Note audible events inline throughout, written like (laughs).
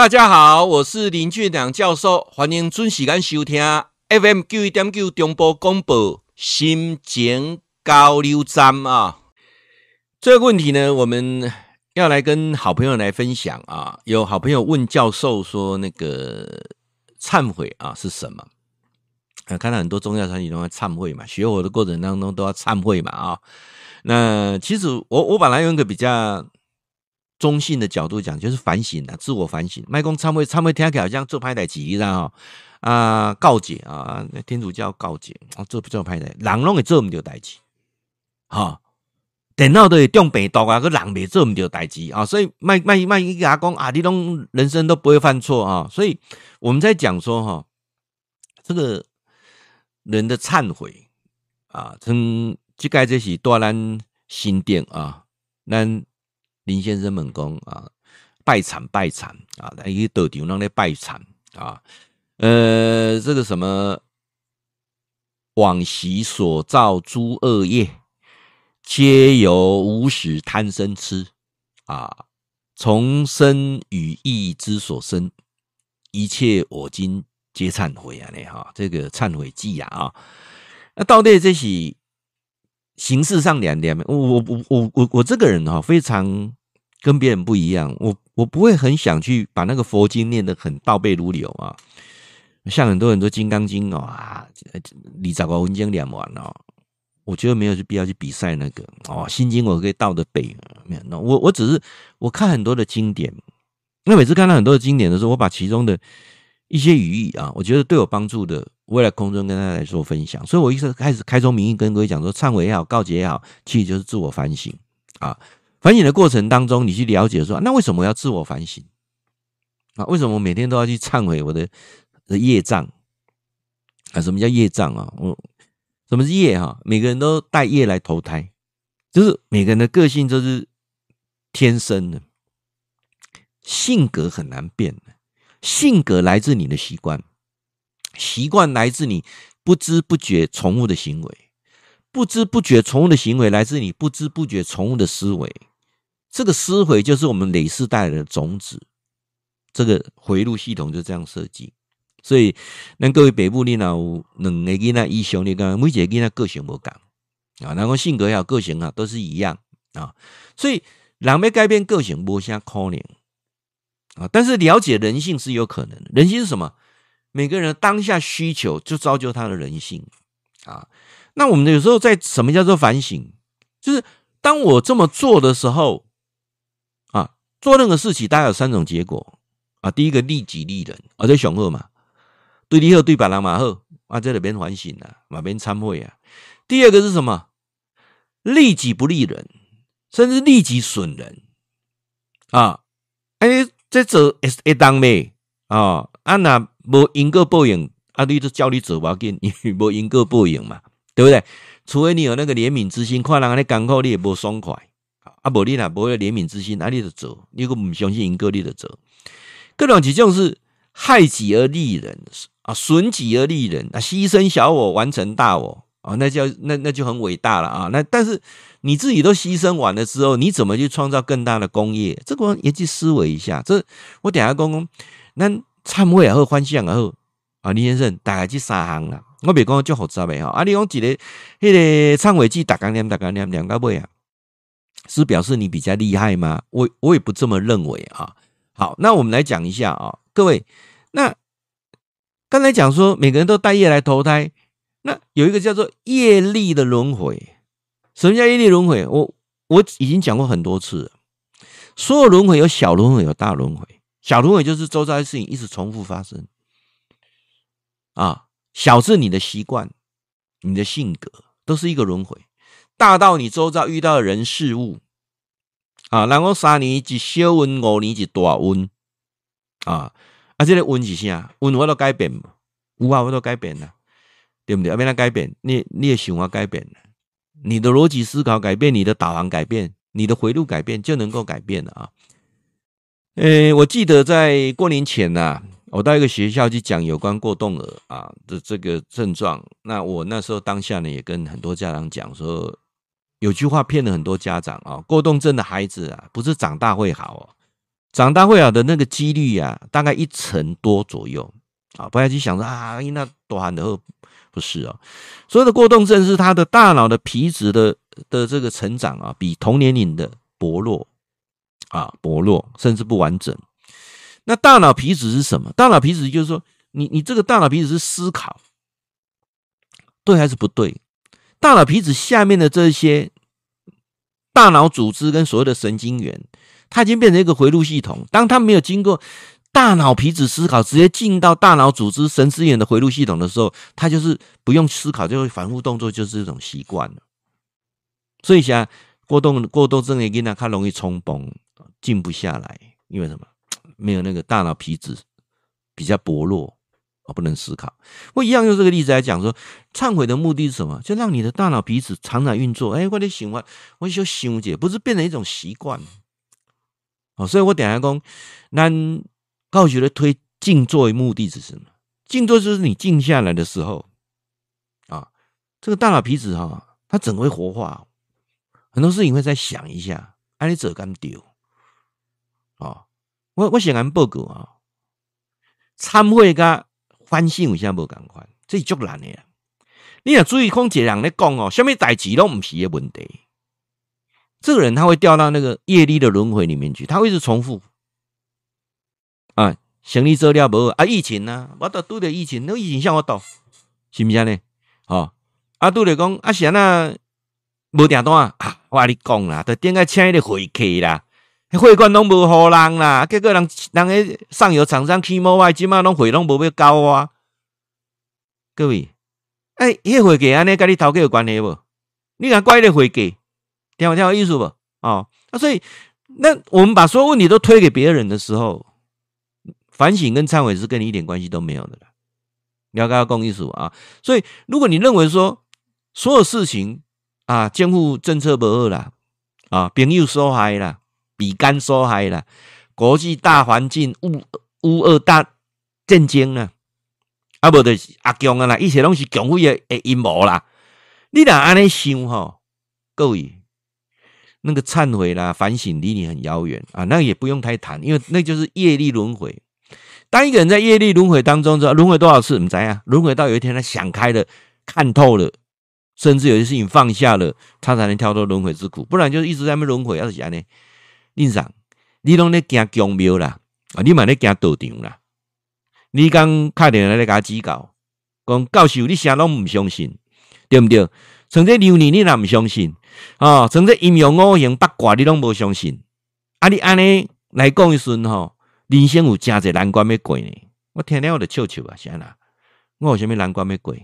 大家好，我是林俊良教授，欢迎准时间收听 FM 九一点九中波广播心情交流站啊。这个问题呢，我们要来跟好朋友来分享啊。有好朋友问教授说：“那个忏悔啊是什么？”啊，看到很多宗教团体都在忏悔嘛，学佛的过程当中都要忏悔嘛啊。那其实我我本来用一个比较。中性的角度讲，就是反省啊，自我反省。麦公忏悔，忏悔听起来好像做派代志一样啊啊，告解啊，天主教告解啊，做不做派代，人拢会做唔到代志，哈，电脑都会中病毒啊，个人未做唔到代志啊，所以麦麦麦一阿公啊，你拢人生都不会犯错啊，所以我们在讲说哈，这个人的忏悔啊，从这个这是多咱心定啊，咱。林先生们讲啊，拜忏拜忏啊，来一个道场让你拜忏啊，呃，这个什么往昔所造诸恶业，皆由无始贪生痴啊，从身语意之所生，一切我今皆忏悔啊！你哈，这个忏悔记啊，那到底这是形式上两点，我我我我我我这个人哈，非常。跟别人不一样，我我不会很想去把那个佛经念得很倒背如流啊，像很多人都《金刚经》哦啊，你找个文经念完了，我觉得没有必要去比赛那个。哦，《心经》我可以倒着背，没有那，我我只是我看很多的经典，那每次看到很多的经典的时候，我把其中的一些语义啊，我觉得对我帮助的，我也来空中跟大家来做分享，所以我一直开始开宗明义跟各位讲说，忏悔也好，告解也好，其实就是自我反省啊。反省的过程当中，你去了解说，那为什么要自我反省啊？为什么我每天都要去忏悔我的业障啊？什么叫业障啊？我什么是业哈？每个人都带业来投胎，就是每个人的个性都是天生的，性格很难变的。性格来自你的习惯，习惯来自你不知不觉宠物的行为，不知不觉宠物的行为来自你不知不觉宠物的思维。这个思维就是我们累世带来的种子，这个回路系统就这样设计。所以，那各位北部你那有两个囡仔以上，你看每一个囡仔个性不同啊，然后性格还有个性啊，都是一样啊。所以，人要改变个性无啥可能啊。但是，了解人性是有可能的。人性是什么？每个人当下需求就造就他的人性啊。那我们有时候在什么叫做反省？就是当我这么做的时候。做任何事情，大概有三种结果啊。第一个利己利人，而且雄厚嘛，对你好，对别人嘛好啊，这里边反省啊，嘛边忏悔啊。第二个是什么？利己不利人，甚至利己损人啊。哎，这做会会当咩啊？啊，那无因果报应，啊，你就叫你做不要紧，因 (laughs) 为无因果报应嘛，对不对？除非你有那个怜悯之心，看人家艰苦，你也不爽快。啊，无你啦，无有怜悯之心，啊，你就走。你如果不相信因果，你就走。各种几种是害己而利人啊，损己而利人啊，牺牲小我完成大我啊，那叫那那就很伟大了啊。那但是你自己都牺牲完了之后，你怎么去创造更大的功业？这个也去思维一下。这我等下讲讲，那忏悔也好，欢喜也好啊，林先生大概这三行啦。我别讲就复杂呗哈。啊，你讲一个那个忏悔记，大概念大概念念到尾啊。是表示你比较厉害吗？我我也不这么认为啊。好，那我们来讲一下啊，各位，那刚才讲说每个人都带业来投胎，那有一个叫做业力的轮回。什么叫业力轮回？我我已经讲过很多次了。所有轮回有小轮回，有大轮回。小轮回就是周遭的事情一直重复发生啊。小是你的习惯，你的性格都是一个轮回。大到你周遭遇到的人事物啊，然后三年一小温，五年一大温啊，啊，这个温是啥？温我都改变，有啊，我都改变了，对不对？要变它改变，你你的想法改变了，你的逻辑思考改变，你的导航改变，你的回路改变，就能够改变了啊。诶，我记得在过年前呐、啊，我到一个学校去讲有关过动儿啊的这个症状，那我那时候当下呢，也跟很多家长讲说。有句话骗了很多家长啊，过动症的孩子啊，不是长大会好哦，长大会好的那个几率、啊，大概一成多左右啊！不要去想着啊，那多寒的后不是哦。所有的过动症是他的大脑的皮质的的这个成长啊，比同年龄的薄弱啊，薄弱甚至不完整。那大脑皮质是什么？大脑皮质就是说，你你这个大脑皮质是思考，对还是不对？大脑皮质下面的这些大脑组织跟所谓的神经元。它已经变成一个回路系统。当它没有经过大脑皮质思考，直接进到大脑组织神经元的回路系统的时候，它就是不用思考就会反复动作，就是这种习惯了。所以像过动过动症的囡仔，它容易冲崩，静不下来，因为什么？没有那个大脑皮质比较薄弱，不能思考。我一样用这个例子来讲说，忏悔的目的是什么？就让你的大脑皮质常常运作。哎，我得想我，我就想解，不是变成一种习惯。哦所以我等下讲，咱教学的推静坐的目的是什么？静坐就是你静下来的时候，啊，这个大脑皮质哈，它整个会活化，很多事情会再想一下，哎，你怎敢丢？啊，我我写完报告啊，忏悔跟反省有啥无共款？这是足难的呀。你要注意，空姐人咧讲哦，什么代志拢唔是个问题。这个人他会掉到那个业力的轮回里面去，他会一直重复啊，行李资料不啊，疫情呢、啊？我都拄着疫情，那疫情像我倒，是不是呢？哦，啊，拄着讲啊，是啊，无订单啊，我甲你讲啦，都点个请的会客啦，会馆拢无互人啦，结果人人个上游厂商起毛外，今嘛拢会拢无要交啊。各位，哎，迄会计安尼跟你头家有关系无？你敢怪那会计？听我听有意思不？哦，那所以，那我们把所有问题都推给别人的时候，反省跟忏悔是跟你一点关系都没有的了。你要跟他讲意思啊。所以，如果你认为说所有事情啊，监护政策不二啦，啊，朋友受害啦，比干受害啦，国际大环境乌乌二大震惊啦，啊，不就是阿强啊啦，一切拢是强辉的阴谋啦。你俩安尼想吼，各位。那个忏悔啦、反省离你很遥远啊，那也不用太谈，因为那就是业力轮回。当一个人在业力轮回当中，知道轮回多少次？你知啊？轮回到有一天他想开了、看透了，甚至有些事情放下了，他才能跳脱轮回之苦。不然就是一直在那轮回。要是啥呢？令上，你拢咧惊宫庙啦，啊，你嘛咧惊道场啦。你刚开电话咧甲指教，讲教授，你啥拢唔相信，对不对？从这流年你若唔相信？哦，从这阴阳五行八卦你拢无相信，啊你安尼来讲一顺吼，人生有真侪难关要过呢。我天天我就笑笑啊，啥啦？我有啥物难关要过？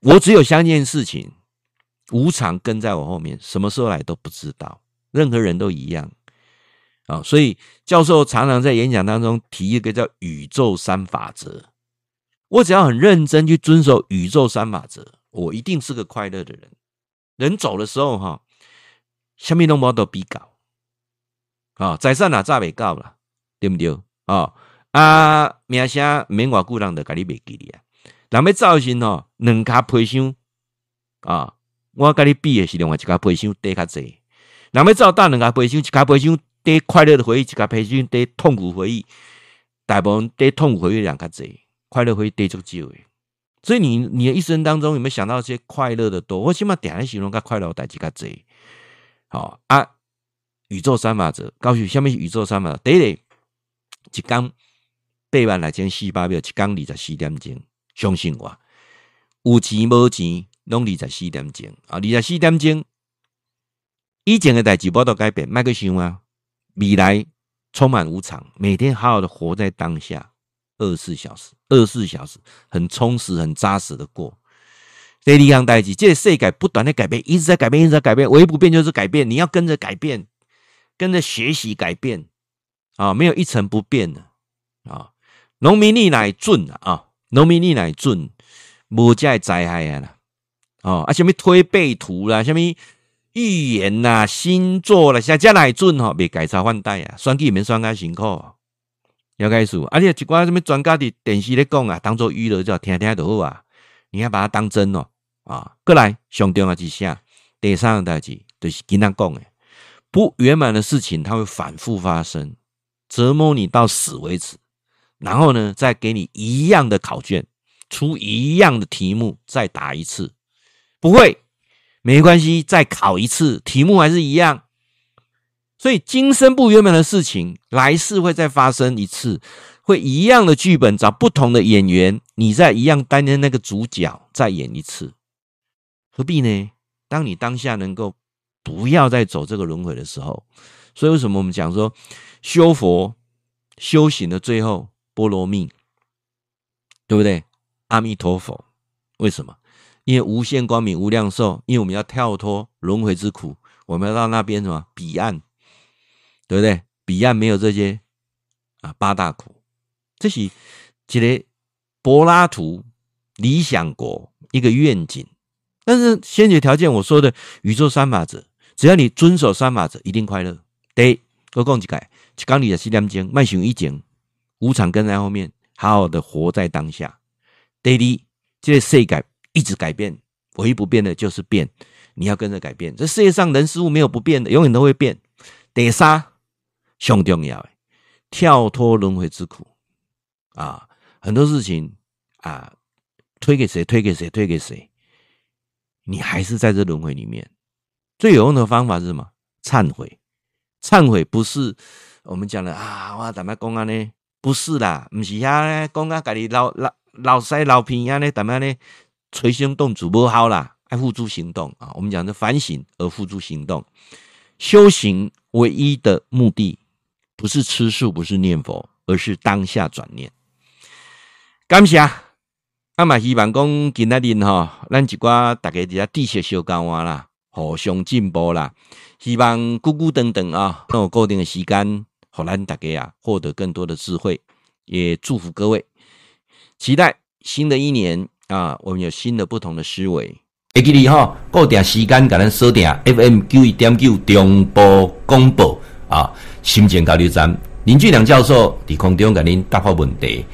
我只有相信事情无常跟在我后面，什么时候来都不知道。任何人都一样啊、所以教授常常在演讲当中提一个叫宇宙三法则。我只要很认真去遵守宇宙三法则，我一定是个快乐的人。人走的时候，哈，什么拢无都比较，啊，财产哪早未到了，对不对？啊啊，名声免偌久人就甲你袂记哩啊。人要走时吼，两骹皮箱啊，我甲你比的是另外一骹皮箱底较济。人要走到两骹皮箱，一骹皮箱底快乐的回忆，一骹皮箱底痛苦回忆，大部分底痛苦回忆两较济，快乐回忆底足少诶。所以你你的一生当中有没有想到一些快乐的多？我起码点来形容个快乐代志较济。好啊，宇宙三法则，告诉你下面宇宙三法则，第一个，一天八万六千四百秒，一天二十四点钟，相信我，有钱无钱，拢二十四点钟啊，二十四点钟，以前的代志无都改变，麦克想啊，未来充满无常，每天好好的活在当下。二十四小时，二十四小时很充实、很扎实的过。第二样代志，这个世界不断的改变，一直在改变，一直在改变。唯一不变就是改变，你要跟着改变，跟着学习改变啊！没有一成不变的啊！农民历来准啊！农民历来准，无这灾害啊啦！啊，什么推背图啦，什么预言呐、星座啦，像这来准吼，别改朝换代啊！选举免选甲辛苦。要开始，而且一寡什么专家的电视咧讲啊，当做娱乐就听听就好啊。你要把它当真哦啊！过来，上重要之下，第三个代志就是跟他讲诶，不圆满的事情它会反复发生，折磨你到死为止，然后呢，再给你一样的考卷，出一样的题目，再答一次，不会，没关系，再考一次，题目还是一样。所以今生不圆满的事情，来世会再发生一次，会一样的剧本，找不同的演员，你再一样担任那个主角，再演一次，何必呢？当你当下能够不要再走这个轮回的时候，所以为什么我们讲说修佛修行的最后波罗蜜，对不对？阿弥陀佛，为什么？因为无限光明无量寿，因为我们要跳脱轮回之苦，我们要到那边什么彼岸。对不对？彼岸没有这些啊八大苦，这是一个柏拉图理想国一个愿景。但是先决条件，我说的宇宙三法则，只要你遵守三法则，一定快乐。第一，我讲一个，就刚你的西凉经，慢行一景，无常跟在后面，好好的活在当下。第二，这个世界一直改变，唯一不变的就是变，你要跟着改变。这世界上人事物没有不变的，永远都会变。第三。最重要的，跳脱轮回之苦啊！很多事情啊，推给谁？推给谁？推给谁？你还是在这轮回里面。最有用的方法是什么？忏悔。忏悔不是我们讲的啊！我怎么讲啊？呢？不是啦，不是呀，讲啊，家里老老老塞老皮呀？呢？怎么呢？捶胸顿足不好啦，爱付诸行动啊！我们讲的反省而付诸行动，修行唯一的目的。不是吃素，不是念佛，而是当下转念。感谢，阿嘛希望讲今仔日哈，咱一寡大家伫遐知识小交换啦，互相进步啦。希望久久等等啊，那有固定的时间，互咱大家啊获得更多的智慧。也祝福各位，期待新的一年啊，我们有新的不同的思维。会记哩哈，固定时间，甲咱锁定 FM 九一点九中波广播。啊，心情交流站林俊良教授伫空中给您答复问题。